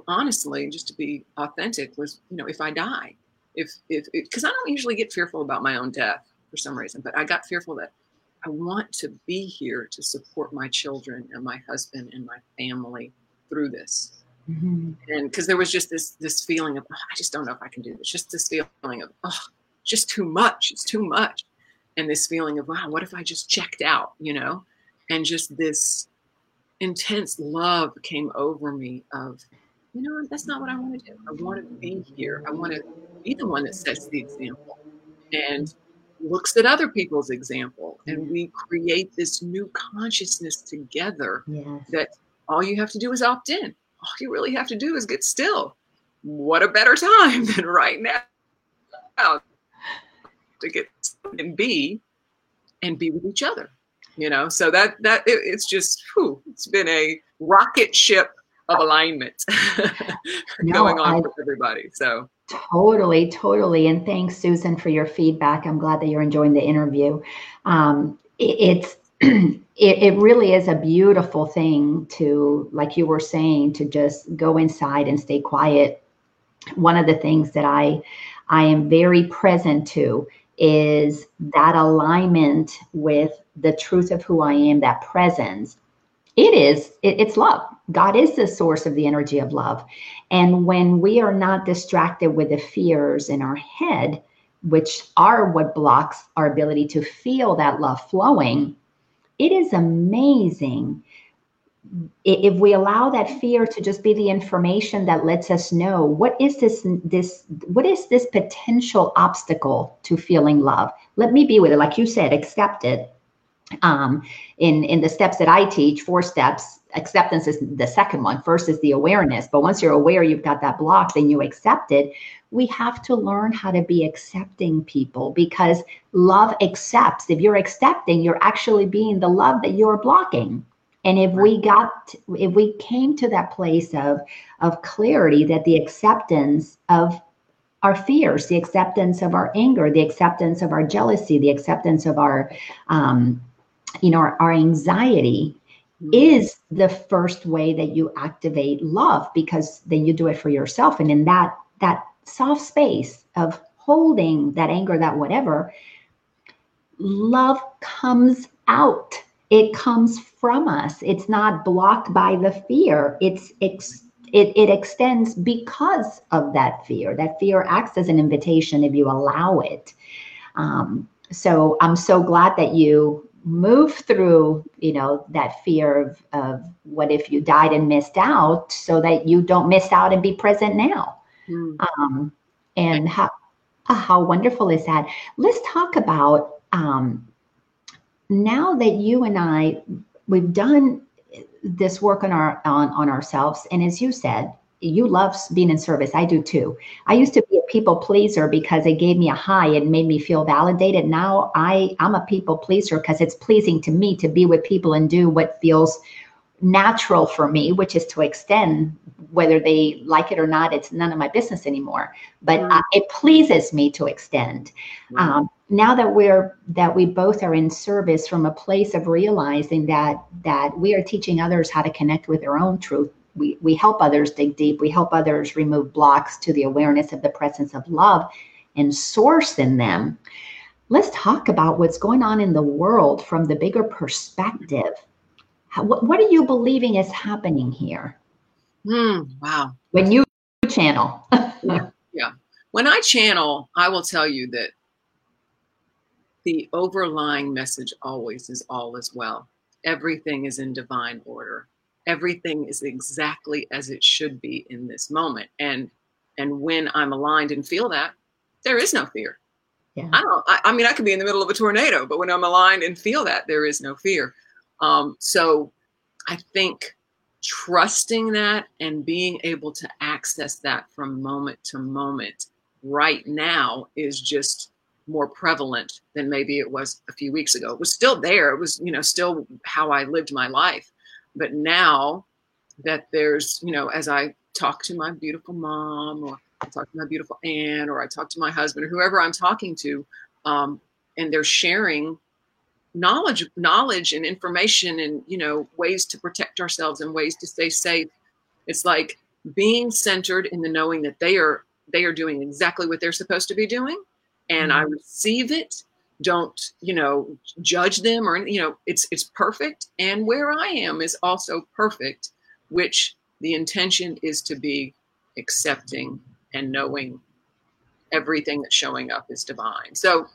honestly, just to be authentic, was you know if I die, if if because I don't usually get fearful about my own death for some reason, but I got fearful that I want to be here to support my children and my husband and my family through this. Mm-hmm. And because there was just this this feeling of oh, I just don't know if I can do this. Just this feeling of oh, just too much. It's too much. And this feeling of wow, what if I just checked out? You know, and just this intense love came over me of, you know, that's not what I want to do. I want to be here. I want to be the one that sets the example and looks at other people's example. And we create this new consciousness together yes. that all you have to do is opt in. All you really have to do is get still. What a better time than right now to get and be and be with each other you know so that that it, it's just whew, it's been a rocket ship of alignment no, going on I, for everybody so totally totally and thanks susan for your feedback i'm glad that you're enjoying the interview um, it, it's it, it really is a beautiful thing to like you were saying to just go inside and stay quiet one of the things that i i am very present to is that alignment with the truth of who I am, that presence. It is, it, it's love. God is the source of the energy of love. And when we are not distracted with the fears in our head, which are what blocks our ability to feel that love flowing, it is amazing. If we allow that fear to just be the information that lets us know what is this this what is this potential obstacle to feeling love? Let me be with it. Like you said accept it. Um, in in the steps that i teach four steps acceptance is the second one first is the awareness. But once you're aware you've got that block then you accept it. We have to learn how to be accepting people because love accepts. If you're accepting you're actually being the love that you're blocking. And if we got, if we came to that place of, of clarity that the acceptance of our fears, the acceptance of our anger, the acceptance of our jealousy, the acceptance of our, um, you know, our, our anxiety. Is the first way that you activate love because then you do it for yourself. And in that, that soft space of holding that anger, that whatever, love comes out it comes from us. It's not blocked by the fear. It's ex- it, it extends because of that fear. That fear acts as an invitation if you allow it. Um, so I'm so glad that you move through, you know, that fear of, of what if you died and missed out, so that you don't miss out and be present now. Mm. Um, and how how wonderful is that? Let's talk about um, now that you and I, we've done this work on our on, on ourselves and as you said you love being in service. I do too. I used to be a people pleaser because it gave me a high. And made me feel validated. Now i i'm a people pleaser because it's pleasing to me to be with people and do what feels natural for me which is to extend whether they like it or not it's none of my business anymore. But uh, it pleases me to extend. Um, now that we're that we both are in service from a place of realizing that that we are teaching others how to connect with their own truth we, we help others dig deep. We help others remove blocks to the awareness of the presence of love and source in them. Let's talk about what's going on in the world from the bigger perspective. How, what, what are you believing is happening here? Mm, wow. When you channel. Yeah, yeah. When i channel i will tell you that the overlying message always is all is well. Everything is in divine order. Everything is exactly as it should be in this moment. And and when I'm aligned and feel that, there is no fear. Yeah. I don't. I, I mean, I could be in the middle of a tornado, but when I'm aligned and feel that, there is no fear. Um, so, I think trusting that and being able to access that from moment to moment right now is just more prevalent than maybe it was a few weeks ago. It was still there. It was, you know, still how I lived my life. But now that there's, you know, as I talk to my beautiful mom or I talk to my beautiful aunt or I talk to my husband or whoever I'm talking to, um, and they're sharing knowledge, knowledge and information and, you know, ways to protect ourselves and ways to stay safe. It's like being centered in the knowing that they are they are doing exactly what they're supposed to be doing and I mm-hmm. receive it. Don't you know judge them or you know it's it's perfect, and where I am is also perfect, which the intention is to be accepting and knowing everything that's showing up is divine. So,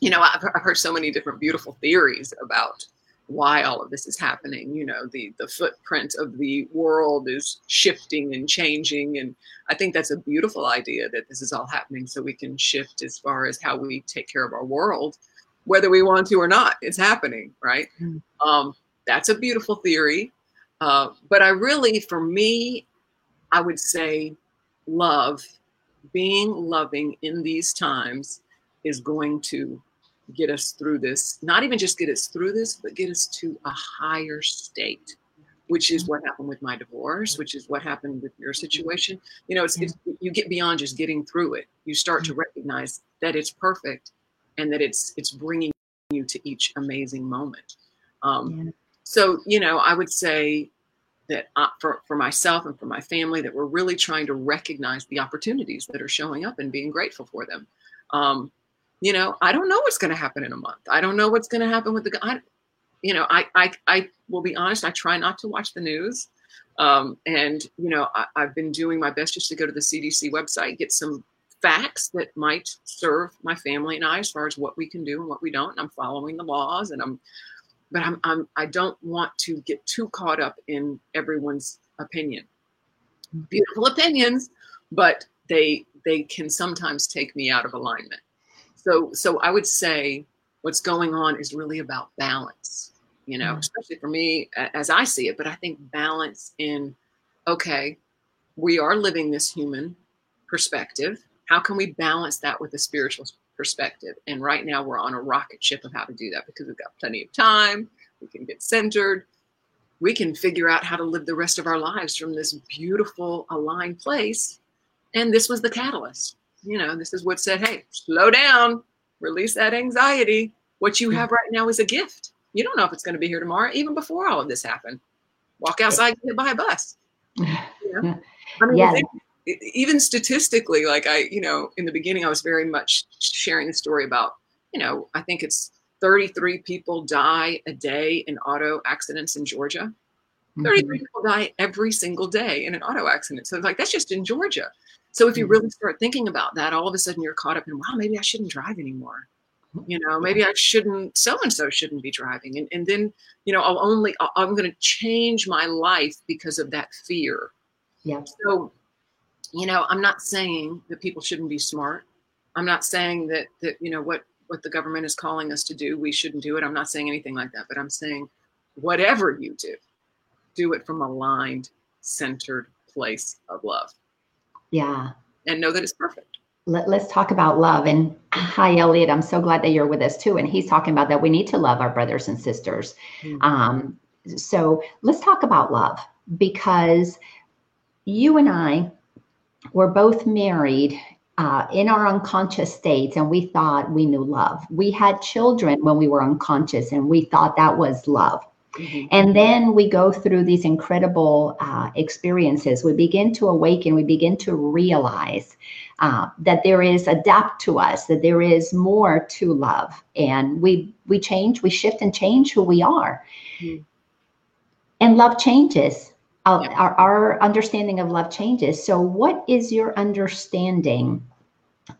you know, I've, I've heard so many different beautiful theories about why all of this is happening. You know, the the footprint of the world is shifting and changing, and I think that's a beautiful idea that this is all happening so we can shift as far as how we take care of our world, whether we want to or not. It's happening, right? Mm. Um, that's a beautiful theory, uh, but I really, for me, I would say, love, being loving in these times, is going to get us through this, not even just get us through this, but get us to a higher state, which is what happened with my divorce, which is what happened with your situation. You know, it's, it's you get beyond just getting through it. You start to recognize that it's perfect and that it's it's bringing you to each amazing moment. Um, so, you know, I would say that uh, for, for myself and for my family that we're really trying to recognize the opportunities that are showing up and being grateful for them. Um, you know i don't know what's going to happen in a month. I don't know what's going to happen with the I, you know I, I i will be honest i try not to watch the news. Um, and you know I, i've been doing my best just to go to the cdc website get some facts that might serve my family and i as far as what we can do and what we don't. And i'm following the laws and i'm but i'm, I'm i don't want to get too caught up in everyone's opinion. Beautiful opinions but they they can sometimes take me out of alignment so so i would say what's going on is really about balance you know mm-hmm. especially for me as i see it but i think balance in okay we are living this human perspective. How can we balance that with a spiritual perspective? And right now we're on a rocket ship of how to do that because we've got plenty of time. We can get centered. We can figure out how to live the rest of our lives from this beautiful aligned place. And this was the catalyst you know, this is what said, hey, slow down, release that anxiety. What you have right now is a gift. You don't know if it's going to be here tomorrow, even before all of this happened. Walk outside, get by a bus. You know? I mean, yeah. even statistically, like I, you know, in the beginning, I was very much sharing the story about, you know, I think it's 33 people die a day in auto accidents in Georgia. 33 mm-hmm. people die every single day in an auto accident. So it's like, that's just in Georgia. So if you mm-hmm. really start thinking about that, all of a sudden you're caught up in, wow, maybe I shouldn't drive anymore. You know, maybe I shouldn't, so and so shouldn't be driving. And, and then, you know, I'll only, I'm going to change my life because of that fear. Yeah. So, you know, I'm not saying that people shouldn't be smart. I'm not saying that, that, you know, what, what the government is calling us to do, we shouldn't do it. I'm not saying anything like that, but I'm saying whatever you do, do it from a aligned, centered place of love. Yeah. And know that it's perfect. Let, us talk about love. And hi, Elliot. I'm so glad that you're with us too. And he's talking about that we need to love our brothers and sisters. Mm-hmm. Um, so let's talk about love because you and I were both married uh, in our unconscious states and we thought we knew love. We had children when we were unconscious and we thought that was love. Mm-hmm. And then we go through these incredible uh, experiences. We begin to awaken, we begin to realize uh, that there is a depth to us, that there is more to love. And we we change, we shift and change who we are. Mm-hmm. And love changes. Our, yeah. our, our understanding of love changes. So, what is your understanding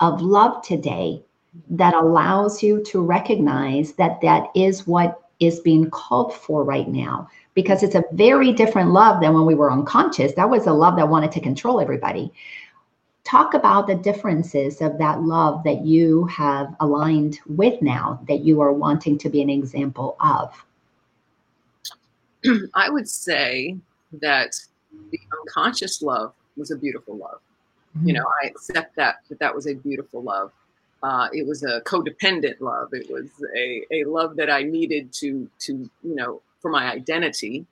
of love today that allows you to recognize that that is what is being called for right now because it's a very different love than when we were unconscious. That was a love that wanted to control everybody. Talk about the differences of that love that you have aligned with now, that you are wanting to be an example of. I would say that the unconscious love was a beautiful love. Mm-hmm. You know, I accept that that that was a beautiful love. Uh, it was a codependent love. It was a, a love that I needed to to you know for my identity,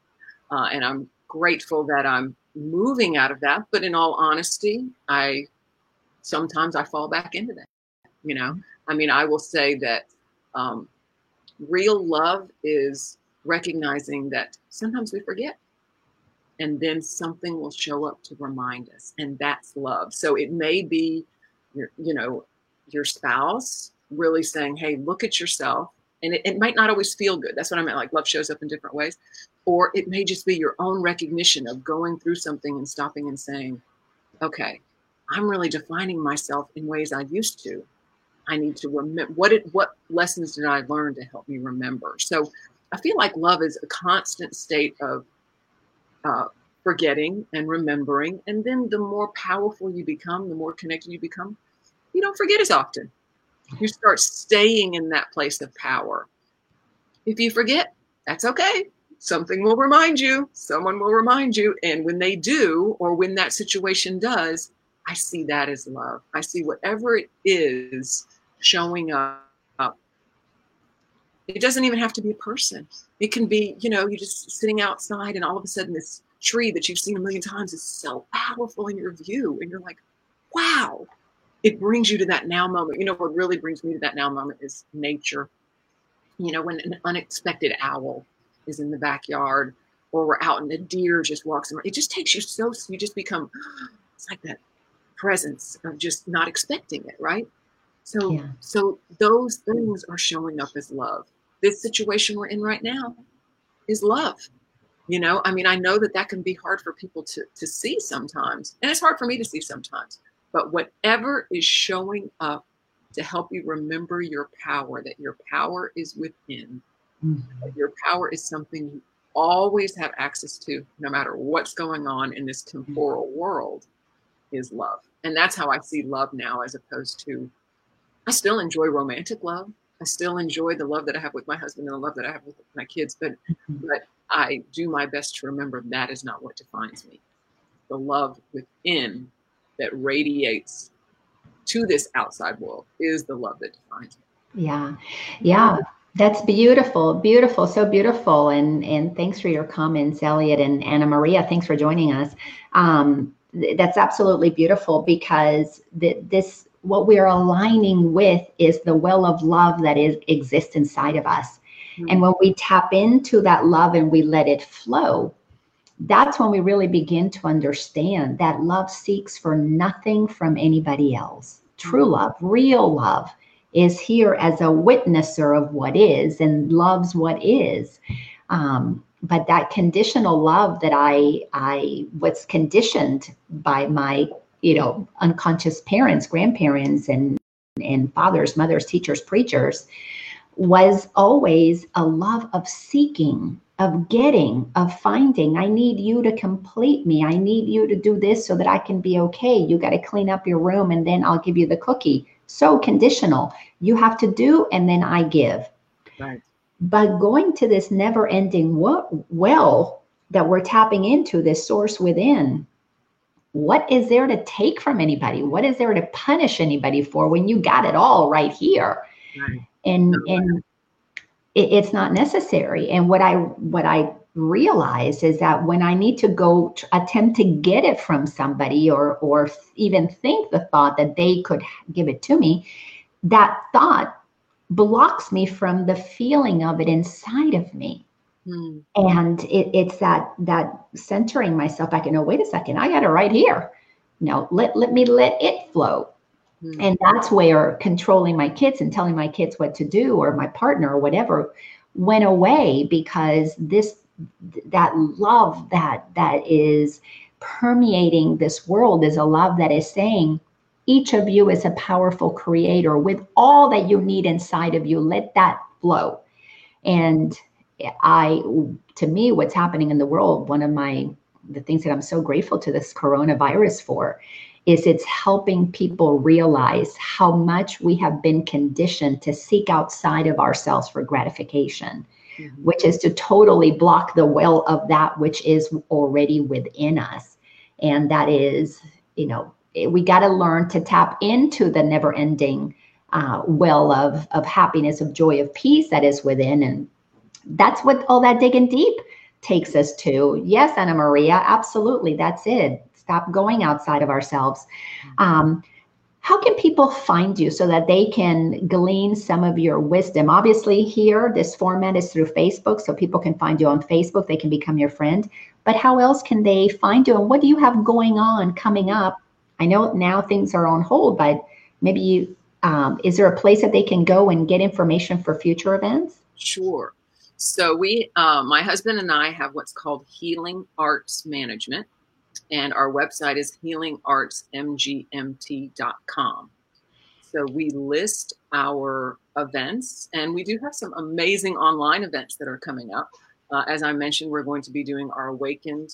uh, and I'm grateful that I'm moving out of that. But in all honesty, I sometimes I fall back into that. You know, I mean, I will say that um, real love is recognizing that sometimes we forget and then something will show up to remind us and that's love so it may be you know your spouse really saying, hey, look at yourself. And it, it might not always feel good. That's what I meant. Like love shows up in different ways. Or it may just be your own recognition of going through something and stopping and saying, okay, I'm really defining myself in ways I used to. I need to remember what it what lessons did I learn to help me remember. So I feel like love is a constant state of uh, forgetting and remembering, and then the more powerful you become, the more connected you become, you don't forget as often. You start staying in that place of power. If you forget, that's okay. Something will remind you, someone will remind you. And when they do, or when that situation does, I see that as love. I see whatever it is showing up. It doesn't even have to be a person. It can be, you know, you're just sitting outside and all of a sudden this tree that you've seen a million times is so powerful in your view. And you're like, wow, it brings you to that now moment. You know, what really brings me to that now moment is nature. You know, when an unexpected owl is in the backyard or we're out and a deer just walks around, it just takes you so, you just become, it's like that presence of just not expecting it, right? So, yeah. so those things are showing up as love. This situation we're in right now is love. You know, I mean, I know that that can be hard for people to to see sometimes, and it's hard for me to see sometimes. But whatever is showing up to help you remember your power, that your power is within, mm-hmm. your power is something you always have access to, no matter what's going on in this temporal mm-hmm. world, is love. And that's how I see love now, as opposed to, I still enjoy romantic love. I still enjoy the love that I have with my husband and the love that I have with my kids, but mm-hmm. but I do my best to remember that is not what defines me. The love within that radiates to this outside world is the love that defines me. Yeah. Yeah. That's beautiful, beautiful, so beautiful, and and thanks for your comments, Elliot and Anna Maria. Thanks for joining us. Um, th- that's absolutely beautiful because th- this what we are aligning with is the well of love that is exists inside of us, mm-hmm. and when we tap into that love and we let it flow, that's when we really begin to understand that love seeks for nothing from anybody else. True mm-hmm. love, real love, is here as a witnesser of what is and loves what is. Um, but that conditional love that I I was conditioned by my you know unconscious parents, grandparents, and and fathers, mothers, teachers, preachers, was always a love of seeking of getting, of finding. I need you to complete me. I need you to do this so that I can be okay. You got to clean up your room and then I'll give you the cookie. So conditional. You have to do and then I give. Right. But going to this never ending well that we're tapping into this source within what is there to take from anybody what is there to punish anybody for when you got it all right here right. and and it, it's not necessary and what i what i realize is that when i need to go attempt to get it from somebody or or even think the thought that they could give it to me that thought blocks me from the feeling of it inside of me Mm. And it, it's that that centering myself back and oh wait a second, I got it right here. No, let let me let it flow. Mm. And that's where controlling my kids and telling my kids what to do or my partner or whatever went away because this that love that that is permeating this world is a love that is saying each of you is a powerful creator with all that you need inside of you let that flow and I, to me, what's happening in the world, one of my, the things that I'm so grateful to this coronavirus for is it's helping people realize how much we have been conditioned to seek outside of ourselves for gratification, mm-hmm. which is to totally block the well of that which is already within us. And that is, you know, we got to learn to tap into the never ending uh, well of, of happiness, of joy, of peace that is within. And that's what all that digging deep takes us to. Yes, Anna Maria, absolutely. That's it. Stop going outside of ourselves. Um, how can people find you so that they can glean some of your wisdom? Obviously, here, this format is through Facebook, so people can find you on Facebook. They can become your friend. But how else can they find you? And what do you have going on coming up? I know now things are on hold, but maybe you, um, is there a place that they can go and get information for future events? Sure. So we, uh, my husband and I have what's called Healing Arts Management, and our website is healingartsmgmt.com. So we list our events, and we do have some amazing online events that are coming up. Uh, as I mentioned, we're going to be doing our Awakened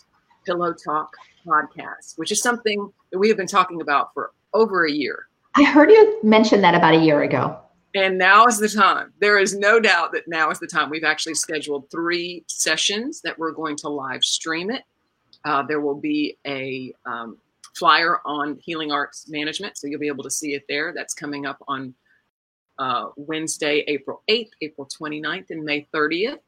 Pillow Talk podcast, which is something that we have been talking about for over a year. I heard you mention that about a year ago. And now is the time. There is no doubt that now is the time. We've actually scheduled three sessions that we're going to live stream it. Uh, there will be a um, flyer on Healing Arts Management, so you'll be able to see it there. That's coming up on uh, Wednesday, April 8th, April 29th, and May 30th.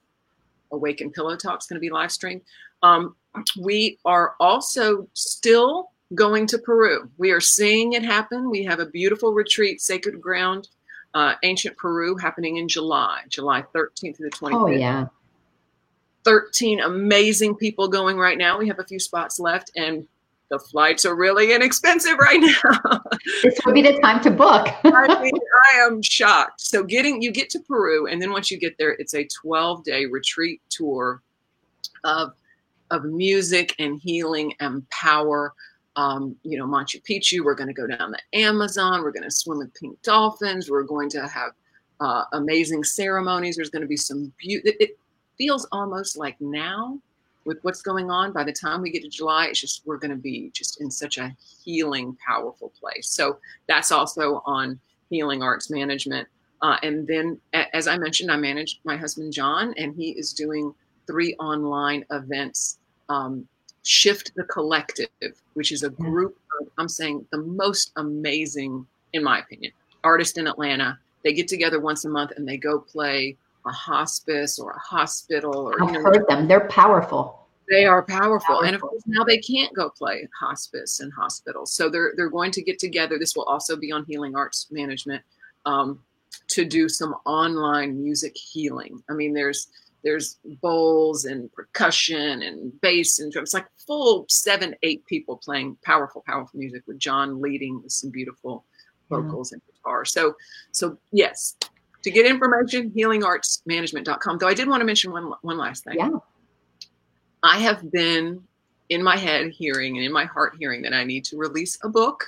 Awaken Pillow Talk is going to be live streamed. Um, we are also still going to Peru. We are seeing it happen. We have a beautiful retreat, Sacred Ground uh, Ancient Peru happening in July, July 13th to the 25th. Oh, yeah. 13 amazing people going right now. We have a few spots left, and the flights are really inexpensive right now. this would be the time to book. I mean, I am shocked. So getting you get to Peru, and then once you get there, it's a 12 day retreat tour of of music and healing and power um, you know, Machu Picchu. We're going to go down the Amazon. We're going to swim with pink dolphins. We're going to have uh, amazing ceremonies. There's going to be some beauty. Feels almost like now with what's going on. By the time we get to July, it's just we're going to be just in such a healing, powerful place. So that's also on healing arts management. Uh, and then, as I mentioned, I manage my husband John, and he is doing three online events um, Shift the Collective, which is a group of, I'm saying, the most amazing, in my opinion, artists in Atlanta. They get together once a month and they go play a hospice or a hospital. Or, I've you know, heard them. They're powerful. They are powerful. powerful. And of course, now they can't go play hospice and hospitals. So they're, they're going to get together. This will also be on Healing Arts Management um, to do some online music healing. I mean, there's there's bowls and percussion and bass and drums, like full seven, eight people playing powerful, powerful music with John leading with some beautiful vocals yeah. and guitar. So, so yes, to get information, healingartsmanagement.com. Though I did want to mention one, one last thing. Yeah. I have been in my head hearing and in my heart hearing that I need to release a book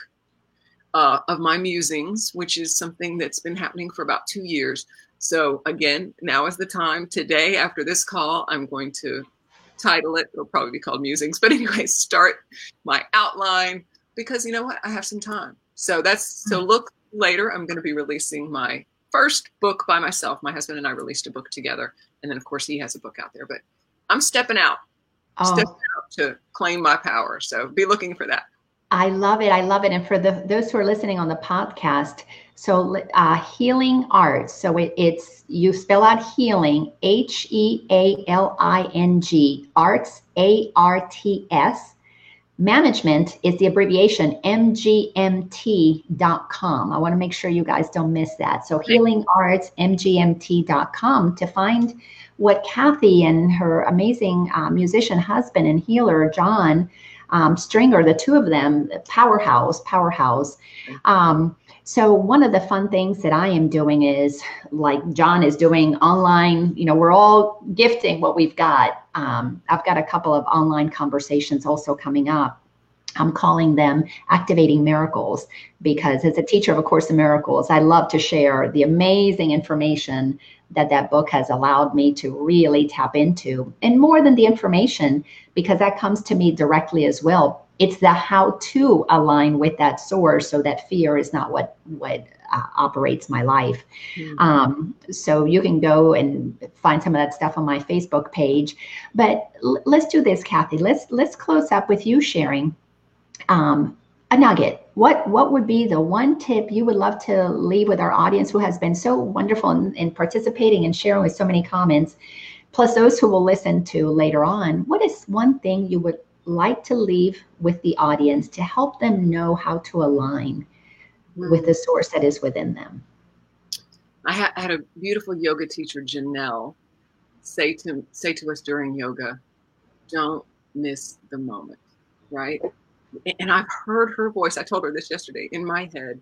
uh, of my musings, which is something that's been happening for about two years. So again, now is the time. Today, after this call, I'm going to title it. It'll probably be called Musings. But anyway, start my outline because you know what? I have some time. So that's so hmm. look later. I'm going to be releasing my first book by myself. My husband and I released a book together. And then of course he has a book out there. But I'm stepping out. oh. step out to claim my power. So be looking for that. I love it. I love it. And for the those who are listening on the podcast, so uh, healing arts. So it, it's you spell out healing H E A L I N G arts A R T S. Management is the abbreviation mgmt.com. I want to make sure you guys don't miss that. So healing arts mgmt.com to find what Kathy and her amazing uh, musician husband and healer John um, Stringer, the two of them, powerhouse, powerhouse. Um, so one of the fun things that I am doing is like John is doing online, you know, we're all gifting what we've got. Um, I've got a couple of online conversations also coming up. I'm calling them activating miracles because as a teacher of a course in miracles, I love to share the amazing information that that book has allowed me to really tap into and more than the information because that comes to me directly as well it's the how to align with that source so that fear is not what what uh, operates my life mm-hmm. um, so you can go and find some of that stuff on my facebook page but l- let's do this kathy let's let's close up with you sharing um, a nugget what what would be the one tip you would love to leave with our audience who has been so wonderful in, in participating and sharing with so many comments plus those who will listen to later on what is one thing you would like to leave with the audience to help them know how to align. With the source that is within them i ha- had a beautiful yoga teacher janelle say to say to us during yoga don't miss the moment right and I've heard her voice. I told her this yesterday in my head.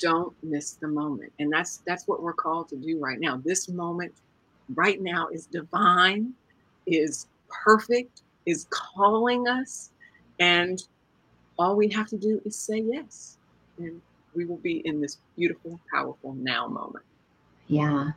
Don't miss the moment, and that's that's what we're called to do right now. This moment, right now, is divine, is perfect, is calling us, and all we have to do is say yes, and we will be in this beautiful, powerful now moment. Yeah,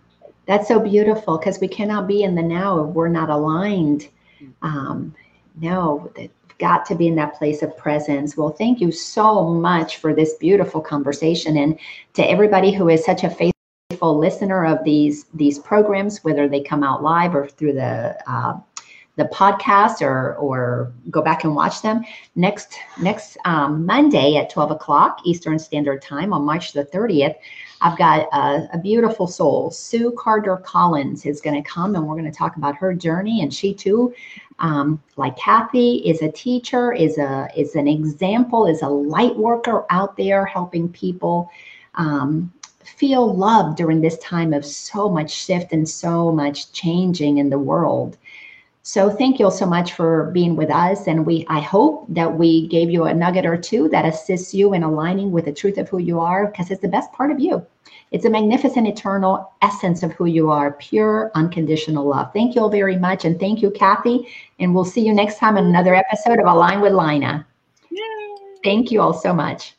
that's so beautiful because we cannot be in the now if we're not aligned. Mm. Um, no, that got to be in that place of presence. Well, thank you so much for this beautiful conversation. And to everybody who is such a faithful listener of these these programs, whether they come out live or through the uh, the podcast or or go back and watch them next next um, Monday at 12 o'clock Eastern Standard Time on March the 30th. I've got a, a beautiful soul, Sue Carter Collins, is going to come and we're going to talk about her journey. And she too um, like Kathy is a teacher, is a is an example, is a light worker out there helping people um, feel love during this time of so much shift and so much changing in the world. So thank you all so much for being with us. And we I hope that we gave you a nugget or two that assists you in aligning with the truth of who you are, because it's the best part of you. It's a magnificent eternal essence of who you are, pure unconditional love. Thank you all very much. And thank you, Kathy. And we'll see you next time in another episode of Align with Lina. Yay. Thank you all so much.